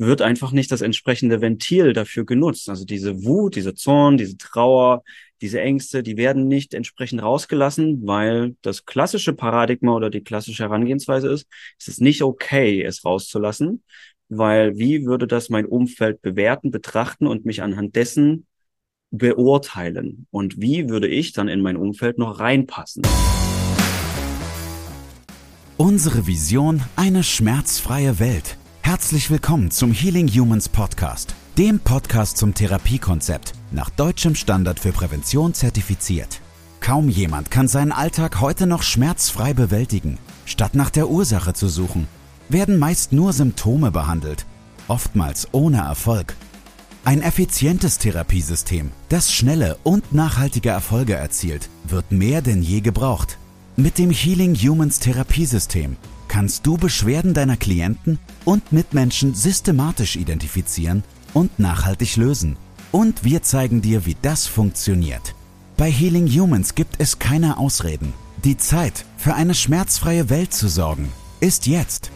wird einfach nicht das entsprechende Ventil dafür genutzt. Also diese Wut, diese Zorn, diese Trauer, diese Ängste, die werden nicht entsprechend rausgelassen, weil das klassische Paradigma oder die klassische Herangehensweise ist, es ist nicht okay, es rauszulassen, weil wie würde das mein Umfeld bewerten, betrachten und mich anhand dessen beurteilen? Und wie würde ich dann in mein Umfeld noch reinpassen? Unsere Vision, eine schmerzfreie Welt. Herzlich willkommen zum Healing Humans Podcast, dem Podcast zum Therapiekonzept, nach deutschem Standard für Prävention zertifiziert. Kaum jemand kann seinen Alltag heute noch schmerzfrei bewältigen. Statt nach der Ursache zu suchen, werden meist nur Symptome behandelt, oftmals ohne Erfolg. Ein effizientes Therapiesystem, das schnelle und nachhaltige Erfolge erzielt, wird mehr denn je gebraucht. Mit dem Healing Humans Therapiesystem kannst du Beschwerden deiner Klienten und Mitmenschen systematisch identifizieren und nachhaltig lösen. Und wir zeigen dir, wie das funktioniert. Bei Healing Humans gibt es keine Ausreden. Die Zeit, für eine schmerzfreie Welt zu sorgen, ist jetzt.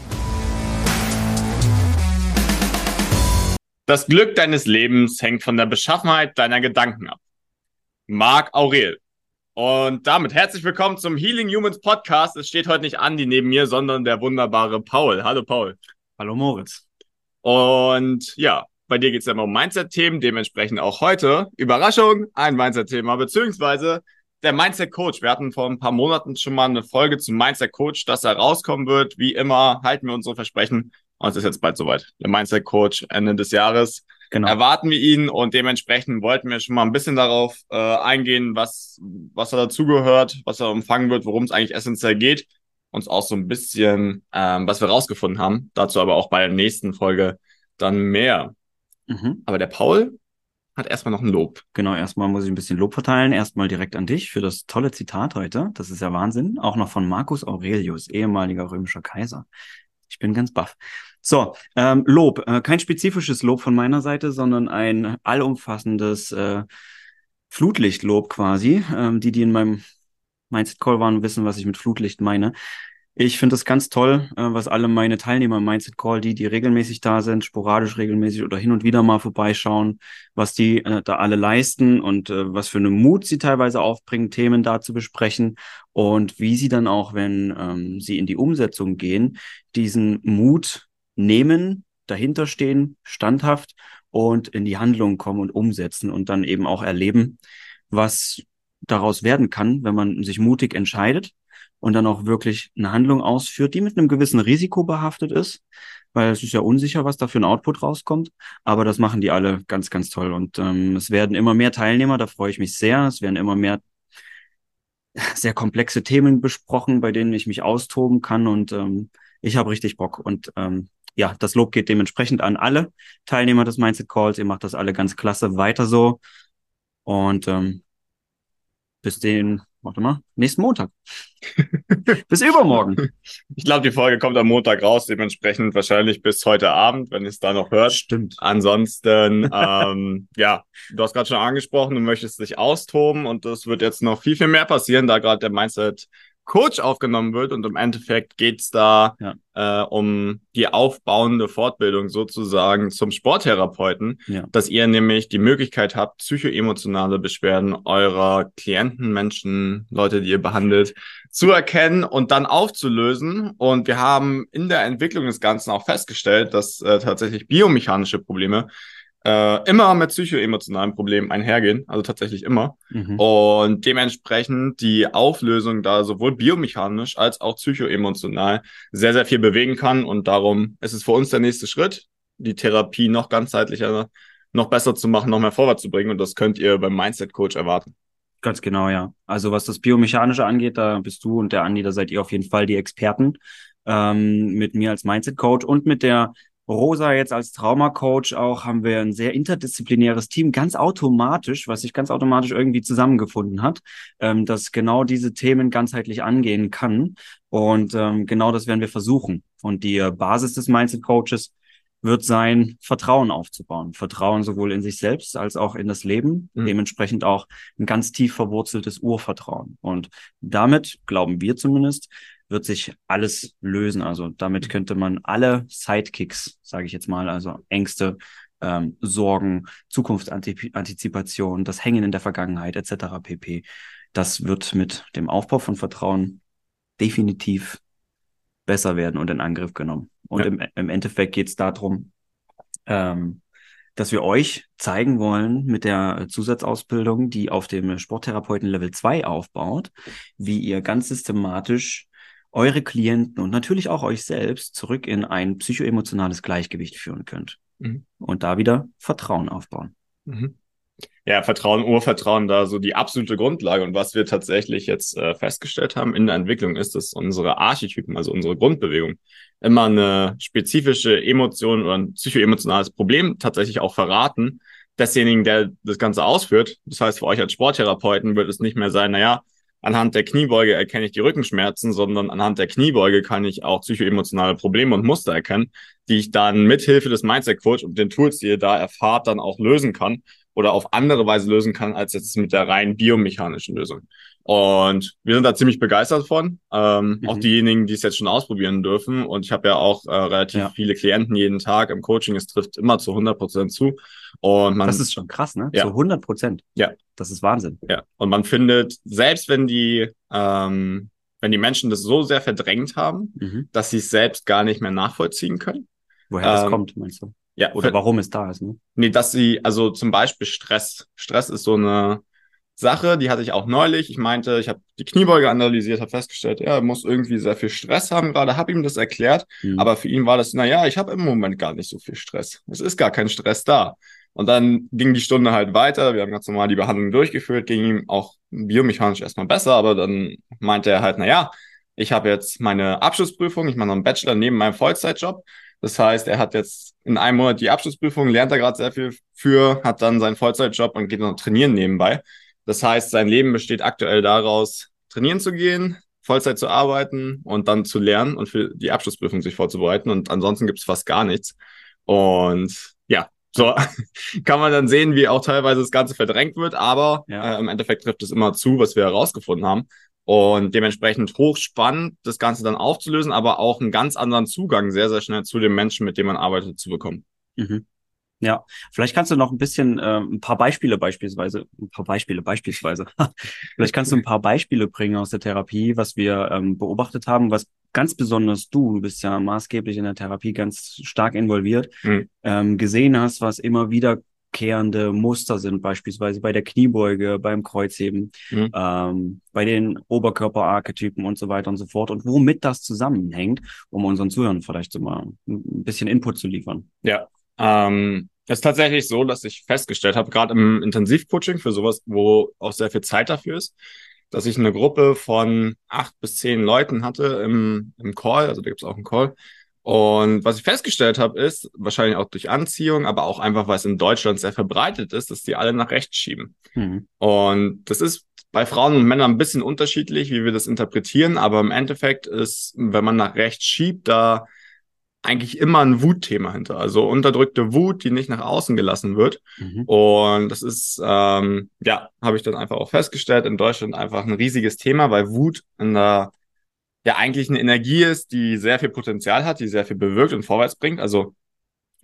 Das Glück deines Lebens hängt von der Beschaffenheit deiner Gedanken ab. Marc Aurel. Und damit herzlich willkommen zum Healing Humans Podcast. Es steht heute nicht Andi neben mir, sondern der wunderbare Paul. Hallo Paul. Hallo Moritz. Und ja, bei dir geht es ja immer um Mindset-Themen, dementsprechend auch heute, Überraschung, ein Mindset-Thema, beziehungsweise der Mindset-Coach. Wir hatten vor ein paar Monaten schon mal eine Folge zum Mindset-Coach, dass er rauskommen wird. Wie immer halten wir unsere Versprechen. Und es ist jetzt bald soweit. Der Mindset-Coach Ende des Jahres. Genau. Erwarten wir ihn und dementsprechend wollten wir schon mal ein bisschen darauf äh, eingehen, was, was da dazugehört, was er umfangen wird, worum es eigentlich essentiell geht. Uns auch so ein bisschen, ähm, was wir rausgefunden haben. Dazu aber auch bei der nächsten Folge dann mehr. Mhm. Aber der Paul hat erstmal noch ein Lob. Genau, erstmal muss ich ein bisschen Lob verteilen. Erstmal direkt an dich für das tolle Zitat heute. Das ist ja Wahnsinn. Auch noch von Marcus Aurelius, ehemaliger römischer Kaiser. Ich bin ganz baff. So, ähm, Lob. Äh, kein spezifisches Lob von meiner Seite, sondern ein allumfassendes äh, Flutlichtlob quasi. Ähm, die, die in meinem Mindset Call waren, wissen, was ich mit Flutlicht meine. Ich finde das ganz toll, äh, was alle meine Teilnehmer im Mindset Call, die, die regelmäßig da sind, sporadisch regelmäßig oder hin und wieder mal vorbeischauen, was die äh, da alle leisten und äh, was für einen Mut sie teilweise aufbringen, Themen da zu besprechen und wie sie dann auch, wenn ähm, sie in die Umsetzung gehen, diesen Mut nehmen, dahinter stehen, standhaft und in die Handlung kommen und umsetzen und dann eben auch erleben, was daraus werden kann, wenn man sich mutig entscheidet und dann auch wirklich eine Handlung ausführt, die mit einem gewissen Risiko behaftet ist, weil es ist ja unsicher, was da für ein Output rauskommt. Aber das machen die alle ganz, ganz toll. Und ähm, es werden immer mehr Teilnehmer, da freue ich mich sehr. Es werden immer mehr sehr komplexe Themen besprochen, bei denen ich mich austoben kann. Und ähm, ich habe richtig Bock. Und ähm, ja, das Lob geht dementsprechend an alle Teilnehmer des Mindset Calls. Ihr macht das alle ganz klasse. Weiter so. Und ähm, bis den warte mal, nächsten Montag. bis übermorgen. Ich glaube, die Folge kommt am Montag raus, dementsprechend wahrscheinlich bis heute Abend, wenn ihr es da noch hört. Stimmt. Ansonsten, ähm, ja, du hast gerade schon angesprochen, du möchtest dich austoben und es wird jetzt noch viel, viel mehr passieren, da gerade der Mindset Coach aufgenommen wird und im Endeffekt geht's da ja. äh, um die aufbauende Fortbildung sozusagen zum Sporttherapeuten, ja. dass ihr nämlich die Möglichkeit habt, psychoemotionale Beschwerden eurer Klienten, Menschen, Leute, die ihr behandelt, zu erkennen und dann aufzulösen. Und wir haben in der Entwicklung des Ganzen auch festgestellt, dass äh, tatsächlich biomechanische Probleme äh, immer mit psychoemotionalen Problemen einhergehen, also tatsächlich immer. Mhm. Und dementsprechend die Auflösung da sowohl biomechanisch als auch psychoemotional sehr, sehr viel bewegen kann. Und darum ist es für uns der nächste Schritt, die Therapie noch ganzheitlicher, noch besser zu machen, noch mehr vorwärts zu bringen. Und das könnt ihr beim Mindset Coach erwarten. Ganz genau, ja. Also was das Biomechanische angeht, da bist du und der Andi, da seid ihr auf jeden Fall die Experten ähm, mit mir als Mindset Coach und mit der Rosa jetzt als Traumacoach auch haben wir ein sehr interdisziplinäres Team, ganz automatisch, was sich ganz automatisch irgendwie zusammengefunden hat, ähm, das genau diese Themen ganzheitlich angehen kann. Und ähm, genau das werden wir versuchen. Und die Basis des Mindset Coaches wird sein, Vertrauen aufzubauen. Vertrauen sowohl in sich selbst als auch in das Leben. Mhm. Dementsprechend auch ein ganz tief verwurzeltes Urvertrauen. Und damit, glauben wir zumindest, wird sich alles lösen. Also damit könnte man alle Sidekicks, sage ich jetzt mal, also Ängste, ähm, Sorgen, Zukunftsantizipation, das Hängen in der Vergangenheit etc. pp. Das wird mit dem Aufbau von Vertrauen definitiv besser werden und in Angriff genommen. Und ja. im, im Endeffekt geht es darum, ähm, dass wir euch zeigen wollen mit der Zusatzausbildung, die auf dem Sporttherapeuten Level 2 aufbaut, wie ihr ganz systematisch eure Klienten und natürlich auch euch selbst zurück in ein psychoemotionales Gleichgewicht führen könnt. Mhm. Und da wieder Vertrauen aufbauen. Mhm. Ja, Vertrauen, Urvertrauen da so die absolute Grundlage. Und was wir tatsächlich jetzt äh, festgestellt haben in der Entwicklung ist, dass unsere Archetypen, also unsere Grundbewegung, immer eine spezifische Emotion oder ein psychoemotionales Problem tatsächlich auch verraten desjenigen, der das Ganze ausführt. Das heißt, für euch als Sporttherapeuten wird es nicht mehr sein, naja, anhand der Kniebeuge erkenne ich die Rückenschmerzen, sondern anhand der Kniebeuge kann ich auch psychoemotionale Probleme und Muster erkennen, die ich dann mithilfe des Mindset Coach und den Tools, die ihr da erfahrt, dann auch lösen kann oder auf andere Weise lösen kann, als jetzt mit der rein biomechanischen Lösung. Und wir sind da ziemlich begeistert von. Ähm, mhm. Auch diejenigen, die es jetzt schon ausprobieren dürfen. Und ich habe ja auch äh, relativ ja. viele Klienten jeden Tag im Coaching. Es trifft immer zu 100 Prozent zu. Und man, das ist schon krass, ne? Ja. Zu 100 Prozent. Ja. Das ist Wahnsinn. Ja. Und man findet, selbst wenn die, ähm, wenn die Menschen das so sehr verdrängt haben, mhm. dass sie es selbst gar nicht mehr nachvollziehen können. Woher das ähm, kommt, meinst du? Ja. Oder warum es da ist, ne? Nee, dass sie, also zum Beispiel Stress. Stress ist so eine, Sache, die hatte ich auch neulich. Ich meinte, ich habe die Kniebeuge analysiert, habe festgestellt, er muss irgendwie sehr viel Stress haben gerade, habe ihm das erklärt, mhm. aber für ihn war das, naja, ich habe im Moment gar nicht so viel Stress. Es ist gar kein Stress da. Und dann ging die Stunde halt weiter. Wir haben ganz normal die Behandlung durchgeführt, ging ihm auch biomechanisch erstmal besser, aber dann meinte er halt, naja, ich habe jetzt meine Abschlussprüfung, ich mache noch einen Bachelor neben meinem Vollzeitjob. Das heißt, er hat jetzt in einem Monat die Abschlussprüfung, lernt er gerade sehr viel für, hat dann seinen Vollzeitjob und geht noch trainieren nebenbei. Das heißt, sein Leben besteht aktuell daraus, trainieren zu gehen, Vollzeit zu arbeiten und dann zu lernen und für die Abschlussprüfung sich vorzubereiten. Und ansonsten gibt es fast gar nichts. Und ja, so kann man dann sehen, wie auch teilweise das Ganze verdrängt wird, aber ja. äh, im Endeffekt trifft es immer zu, was wir herausgefunden haben. Und dementsprechend hochspannend, das Ganze dann aufzulösen, aber auch einen ganz anderen Zugang sehr, sehr schnell zu dem Menschen, mit dem man arbeitet, zu bekommen. Mhm. Ja, vielleicht kannst du noch ein bisschen äh, ein paar Beispiele beispielsweise, ein paar Beispiele beispielsweise. vielleicht kannst du ein paar Beispiele bringen aus der Therapie, was wir ähm, beobachtet haben, was ganz besonders du, du bist ja maßgeblich in der Therapie ganz stark involviert, mhm. ähm, gesehen hast, was immer wiederkehrende Muster sind, beispielsweise bei der Kniebeuge, beim Kreuzheben, mhm. ähm, bei den Oberkörperarchetypen und so weiter und so fort und womit das zusammenhängt, um unseren Zuhörern vielleicht so mal ein bisschen Input zu liefern. Ja, ähm, es ist tatsächlich so, dass ich festgestellt habe, gerade im Intensivcoaching für sowas, wo auch sehr viel Zeit dafür ist, dass ich eine Gruppe von acht bis zehn Leuten hatte im, im Call, also da gibt es auch einen Call. Und was ich festgestellt habe, ist, wahrscheinlich auch durch Anziehung, aber auch einfach, weil es in Deutschland sehr verbreitet ist, dass die alle nach rechts schieben. Mhm. Und das ist bei Frauen und Männern ein bisschen unterschiedlich, wie wir das interpretieren, aber im Endeffekt ist, wenn man nach rechts schiebt, da eigentlich immer ein Wutthema hinter. Also unterdrückte Wut, die nicht nach außen gelassen wird. Mhm. Und das ist, ähm, ja, habe ich dann einfach auch festgestellt, in Deutschland einfach ein riesiges Thema, weil Wut in der ja eigentlich eine Energie ist, die sehr viel Potenzial hat, die sehr viel bewirkt und vorwärts bringt. Also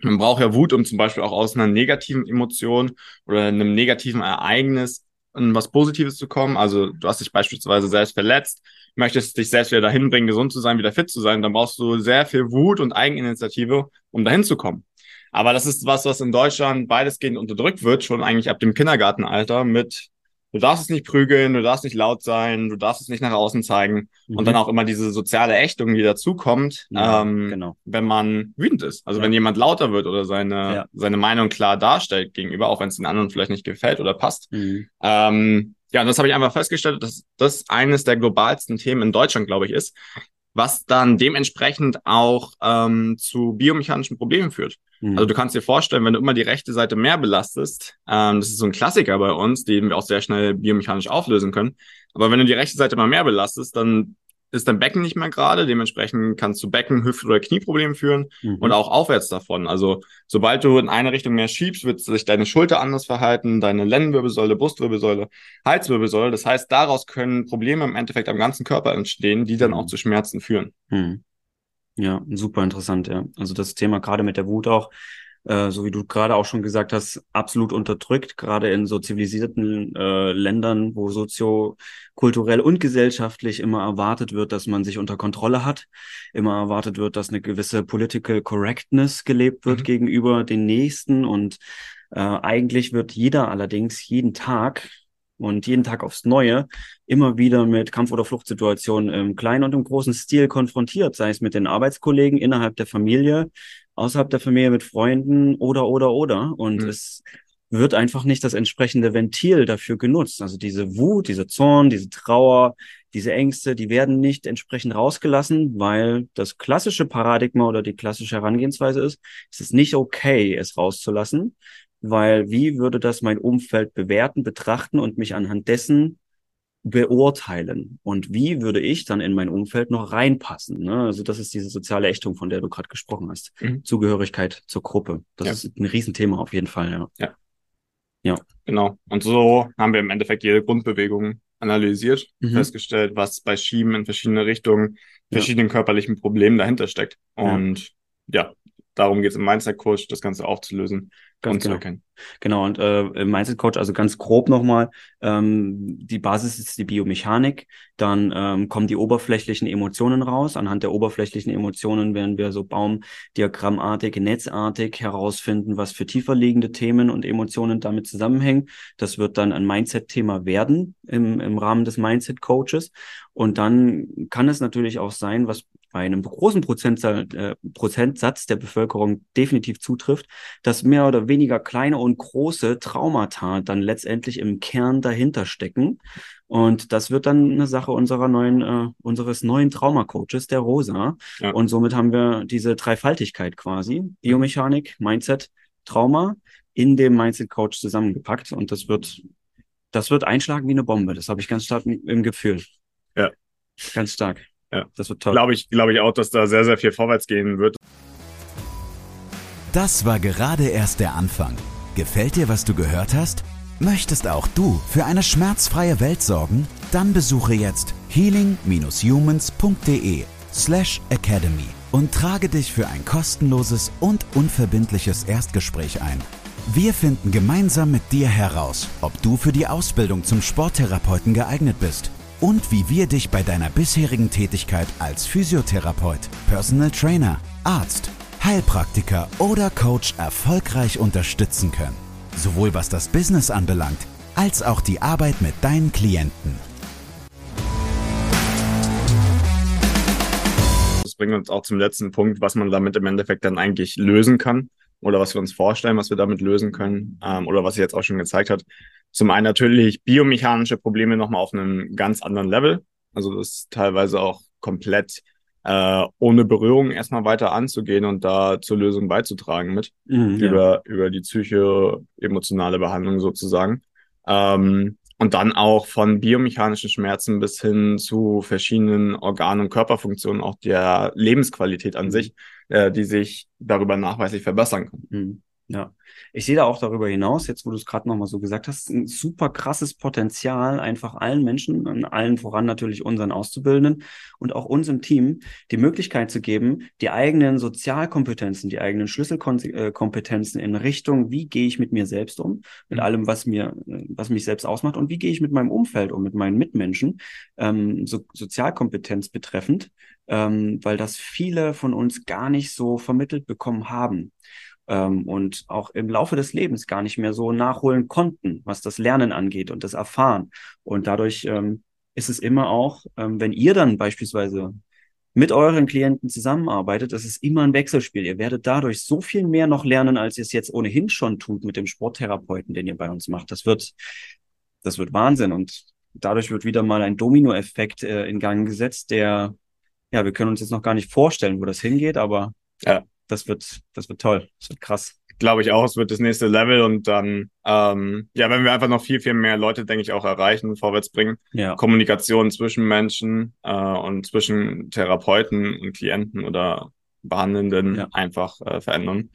man braucht ja Wut, um zum Beispiel auch aus einer negativen Emotion oder einem negativen Ereignis in was Positives zu kommen. Also du hast dich beispielsweise selbst verletzt, möchtest dich selbst wieder dahin bringen, gesund zu sein, wieder fit zu sein, dann brauchst du sehr viel Wut und Eigeninitiative, um dahin zu kommen. Aber das ist was, was in Deutschland weitestgehend unterdrückt wird, schon eigentlich ab dem Kindergartenalter mit du darfst es nicht prügeln, du darfst nicht laut sein, du darfst es nicht nach außen zeigen. Mhm. Und dann auch immer diese soziale Ächtung, die dazukommt, ja, ähm, genau. wenn man wütend ist. Also ja. wenn jemand lauter wird oder seine, ja. seine Meinung klar darstellt gegenüber, auch wenn es den anderen vielleicht nicht gefällt oder passt. Mhm. Ähm, ja, und das habe ich einfach festgestellt, dass das eines der globalsten Themen in Deutschland, glaube ich, ist, was dann dementsprechend auch ähm, zu biomechanischen Problemen führt. Mhm. Also du kannst dir vorstellen, wenn du immer die rechte Seite mehr belastest, ähm, das ist so ein Klassiker bei uns, den wir auch sehr schnell biomechanisch auflösen können. Aber wenn du die rechte Seite mal mehr belastest, dann ist dein Becken nicht mehr gerade. Dementsprechend kannst du Becken, Hüft- oder Knieprobleme führen mhm. und auch aufwärts davon. Also sobald du in eine Richtung mehr schiebst, wird sich deine Schulter anders verhalten, deine Lendenwirbelsäule, Brustwirbelsäule, Halswirbelsäule. Das heißt, daraus können Probleme im Endeffekt am ganzen Körper entstehen, die dann mhm. auch zu Schmerzen führen. Mhm. Ja, super interessant, ja. Also das Thema gerade mit der Wut auch, äh, so wie du gerade auch schon gesagt hast, absolut unterdrückt, gerade in so zivilisierten äh, Ländern, wo soziokulturell und gesellschaftlich immer erwartet wird, dass man sich unter Kontrolle hat, immer erwartet wird, dass eine gewisse Political Correctness gelebt wird mhm. gegenüber den Nächsten und äh, eigentlich wird jeder allerdings jeden Tag und jeden Tag aufs Neue immer wieder mit Kampf- oder Fluchtsituationen im kleinen und im großen Stil konfrontiert, sei es mit den Arbeitskollegen innerhalb der Familie, außerhalb der Familie mit Freunden oder, oder, oder. Und mhm. es wird einfach nicht das entsprechende Ventil dafür genutzt. Also diese Wut, diese Zorn, diese Trauer, diese Ängste, die werden nicht entsprechend rausgelassen, weil das klassische Paradigma oder die klassische Herangehensweise ist, es ist nicht okay, es rauszulassen, weil wie würde das mein Umfeld bewerten, betrachten und mich anhand dessen beurteilen und wie würde ich dann in mein Umfeld noch reinpassen. Ne? Also das ist diese soziale Ächtung, von der du gerade gesprochen hast. Mhm. Zugehörigkeit zur Gruppe. Das ja. ist ein Riesenthema auf jeden Fall. Ja. ja. Ja. Genau. Und so haben wir im Endeffekt jede Grundbewegung analysiert, mhm. festgestellt, was bei Schieben in verschiedene Richtungen, verschiedenen ja. körperlichen Problemen dahinter steckt. Und ja, darum geht es im Mindset-Coach, das Ganze aufzulösen ganz und genau. zu erkennen. Genau, und äh, Mindset Coach, also ganz grob nochmal, ähm, die Basis ist die Biomechanik, dann ähm, kommen die oberflächlichen Emotionen raus. Anhand der oberflächlichen Emotionen werden wir so baumdiagrammartig, netzartig herausfinden, was für tiefer liegende Themen und Emotionen damit zusammenhängen. Das wird dann ein Mindset-Thema werden im, im Rahmen des Mindset Coaches. Und dann kann es natürlich auch sein, was bei einem großen Prozentsatz, äh, Prozentsatz der Bevölkerung definitiv zutrifft, dass mehr oder weniger kleine und große Traumata dann letztendlich im Kern dahinter stecken. Und das wird dann eine Sache unserer neuen, äh, unseres neuen Traumacoaches, der Rosa. Ja. Und somit haben wir diese Dreifaltigkeit quasi. Biomechanik, Mindset, Trauma in dem Mindset Coach zusammengepackt. Und das wird, das wird einschlagen wie eine Bombe. Das habe ich ganz stark im Gefühl. Ja. Ganz stark. Ja, das wird toll. Glaube ich, glaube ich auch, dass da sehr, sehr viel vorwärts gehen wird. Das war gerade erst der Anfang. Gefällt dir, was du gehört hast? Möchtest auch du für eine schmerzfreie Welt sorgen? Dann besuche jetzt healing-humans.de slash academy und trage dich für ein kostenloses und unverbindliches Erstgespräch ein. Wir finden gemeinsam mit dir heraus, ob du für die Ausbildung zum Sporttherapeuten geeignet bist und wie wir dich bei deiner bisherigen Tätigkeit als Physiotherapeut, Personal Trainer, Arzt, Heilpraktiker oder Coach erfolgreich unterstützen können. Sowohl was das Business anbelangt, als auch die Arbeit mit deinen Klienten. Das bringt uns auch zum letzten Punkt, was man damit im Endeffekt dann eigentlich lösen kann oder was wir uns vorstellen, was wir damit lösen können ähm, oder was sich jetzt auch schon gezeigt hat. Zum einen natürlich biomechanische Probleme nochmal auf einem ganz anderen Level. Also das ist teilweise auch komplett äh, ohne Berührung erstmal weiter anzugehen und da zur Lösung beizutragen mit mhm, über, ja. über die psycho-emotionale Behandlung sozusagen. Ähm, und dann auch von biomechanischen Schmerzen bis hin zu verschiedenen Organ- und Körperfunktionen, auch der Lebensqualität an mhm. sich, äh, die sich darüber nachweislich verbessern kann. Mhm. Ja, ich sehe da auch darüber hinaus, jetzt wo du es gerade nochmal so gesagt hast, ein super krasses Potenzial, einfach allen Menschen, allen voran natürlich unseren Auszubildenden und auch uns im Team, die Möglichkeit zu geben, die eigenen Sozialkompetenzen, die eigenen Schlüsselkompetenzen in Richtung, wie gehe ich mit mir selbst um, mit mhm. allem, was mir, was mich selbst ausmacht und wie gehe ich mit meinem Umfeld um, mit meinen Mitmenschen, ähm, so Sozialkompetenz betreffend, ähm, weil das viele von uns gar nicht so vermittelt bekommen haben ähm, und auch im Laufe des Lebens gar nicht mehr so nachholen konnten, was das Lernen angeht und das Erfahren. Und dadurch ähm, ist es immer auch, ähm, wenn ihr dann beispielsweise mit euren Klienten zusammenarbeitet, das ist immer ein Wechselspiel. Ihr werdet dadurch so viel mehr noch lernen, als ihr es jetzt ohnehin schon tut mit dem Sporttherapeuten, den ihr bei uns macht. Das wird, das wird Wahnsinn und dadurch wird wieder mal ein Dominoeffekt äh, in Gang gesetzt, der, ja, wir können uns jetzt noch gar nicht vorstellen, wo das hingeht, aber ja das wird, das wird toll. Das wird krass. glaube ich auch, es wird das nächste Level und dann, ähm, ja, wenn wir einfach noch viel, viel mehr Leute, denke ich, auch erreichen, vorwärts bringen, ja. Kommunikation zwischen Menschen äh, und zwischen Therapeuten und Klienten oder Behandelnden ja. einfach äh, verändern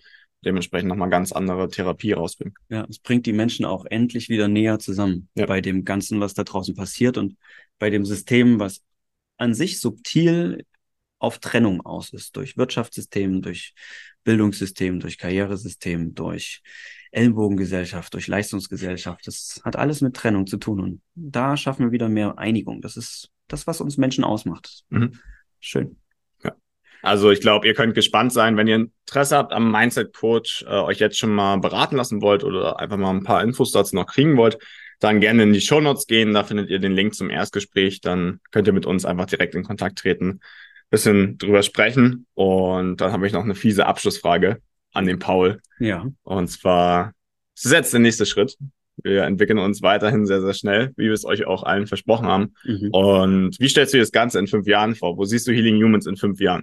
dementsprechend nochmal ganz andere Therapie rausbringen. Ja, es bringt die Menschen auch endlich wieder näher zusammen ja. bei dem Ganzen, was da draußen passiert und bei dem System, was an sich subtil auf Trennung aus ist, durch Wirtschaftssystem, durch Bildungssystem, durch Karrieresystem, durch Ellenbogengesellschaft, durch Leistungsgesellschaft. Das hat alles mit Trennung zu tun. Und da schaffen wir wieder mehr Einigung. Das ist das, was uns Menschen ausmacht. Mhm. Schön. Also ich glaube, ihr könnt gespannt sein, wenn ihr Interesse habt am Mindset Coach, äh, euch jetzt schon mal beraten lassen wollt oder einfach mal ein paar Infos dazu noch kriegen wollt, dann gerne in die Show Notes gehen. Da findet ihr den Link zum Erstgespräch. Dann könnt ihr mit uns einfach direkt in Kontakt treten, bisschen drüber sprechen. Und dann habe ich noch eine fiese Abschlussfrage an den Paul. Ja. Und zwar, es ist jetzt der nächste Schritt. Wir entwickeln uns weiterhin sehr, sehr schnell, wie wir es euch auch allen versprochen haben. Mhm. Und wie stellst du dir das Ganze in fünf Jahren vor? Wo siehst du Healing Humans in fünf Jahren?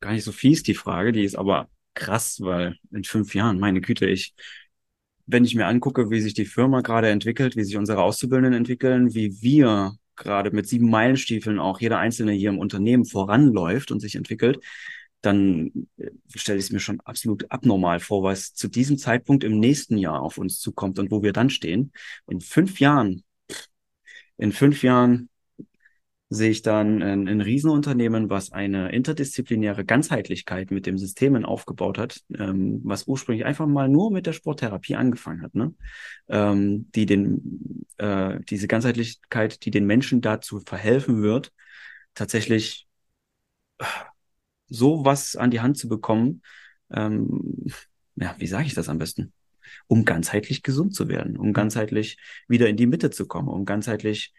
gar nicht so fies, die Frage, die ist aber krass, weil in fünf Jahren, meine Güte, ich, wenn ich mir angucke, wie sich die Firma gerade entwickelt, wie sich unsere Auszubildenden entwickeln, wie wir gerade mit sieben Meilenstiefeln auch jeder Einzelne hier im Unternehmen voranläuft und sich entwickelt, dann äh, stelle ich es mir schon absolut abnormal vor, was zu diesem Zeitpunkt im nächsten Jahr auf uns zukommt und wo wir dann stehen. In fünf Jahren, in fünf Jahren sehe ich dann ein, ein Riesenunternehmen, was eine interdisziplinäre Ganzheitlichkeit mit dem Systemen aufgebaut hat, ähm, was ursprünglich einfach mal nur mit der Sporttherapie angefangen hat, ne? ähm, die den, äh, diese Ganzheitlichkeit, die den Menschen dazu verhelfen wird, tatsächlich so was an die Hand zu bekommen, ähm, ja, wie sage ich das am besten? Um ganzheitlich gesund zu werden, um ganzheitlich wieder in die Mitte zu kommen, um ganzheitlich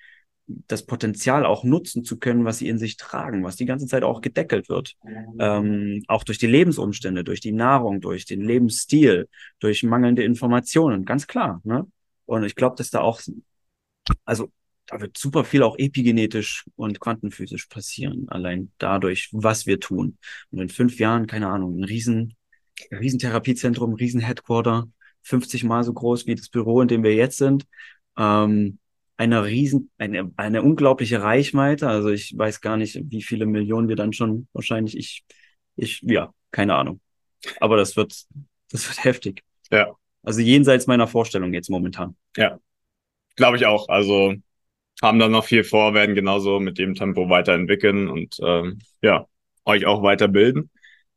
das Potenzial auch nutzen zu können, was sie in sich tragen, was die ganze Zeit auch gedeckelt wird. Ähm, auch durch die Lebensumstände, durch die Nahrung, durch den Lebensstil, durch mangelnde Informationen, ganz klar. Ne? Und ich glaube, dass da auch, also da wird super viel auch epigenetisch und quantenphysisch passieren, allein dadurch, was wir tun. Und in fünf Jahren, keine Ahnung, ein riesen, riesen Therapiezentrum, riesen Headquarter, 50 mal so groß wie das Büro, in dem wir jetzt sind. Ähm, eine riesen, eine, eine unglaubliche Reichweite. Also ich weiß gar nicht, wie viele Millionen wir dann schon wahrscheinlich, ich, ich, ja, keine Ahnung. Aber das wird, das wird heftig. Ja. Also jenseits meiner Vorstellung jetzt momentan. Ja. Glaube ich auch. Also haben da noch viel vor, werden genauso mit dem Tempo weiterentwickeln und ähm, ja, euch auch weiterbilden.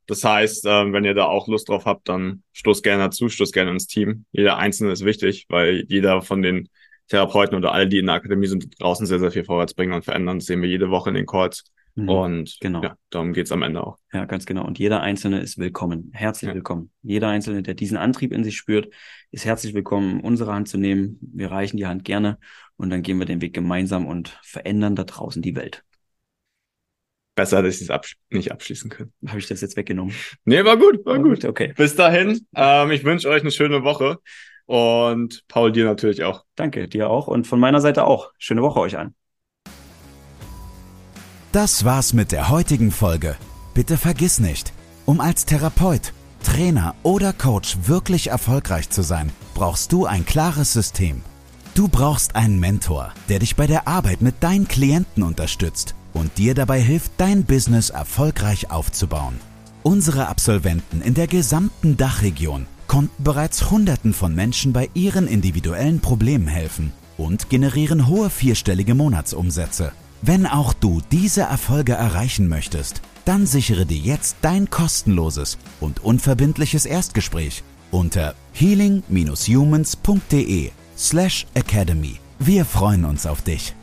Das heißt, äh, wenn ihr da auch Lust drauf habt, dann stoßt gerne dazu, stoßt gerne ins Team. Jeder Einzelne ist wichtig, weil jeder von den Therapeuten oder alle, die in der Akademie sind, draußen sehr, sehr viel vorwärts bringen und verändern. Das sehen wir jede Woche in den Calls. Mhm, und genau. ja, darum geht's am Ende auch. Ja, ganz genau. Und jeder Einzelne ist willkommen. Herzlich ja. willkommen. Jeder Einzelne, der diesen Antrieb in sich spürt, ist herzlich willkommen, unsere Hand zu nehmen. Wir reichen die Hand gerne und dann gehen wir den Weg gemeinsam und verändern da draußen die Welt. Besser, dass ich es absch nicht abschließen können. Habe ich das jetzt weggenommen? Nee, war gut, war, war gut. gut. Okay. Bis dahin. Ähm, ich wünsche euch eine schöne Woche. Und Paul, dir natürlich auch. Danke, dir auch. Und von meiner Seite auch. Schöne Woche euch allen. Das war's mit der heutigen Folge. Bitte vergiss nicht, um als Therapeut, Trainer oder Coach wirklich erfolgreich zu sein, brauchst du ein klares System. Du brauchst einen Mentor, der dich bei der Arbeit mit deinen Klienten unterstützt und dir dabei hilft, dein Business erfolgreich aufzubauen. Unsere Absolventen in der gesamten Dachregion konnten bereits Hunderten von Menschen bei ihren individuellen Problemen helfen und generieren hohe vierstellige Monatsumsätze. Wenn auch du diese Erfolge erreichen möchtest, dann sichere dir jetzt dein kostenloses und unverbindliches Erstgespräch unter healing-humans.de slash academy. Wir freuen uns auf dich.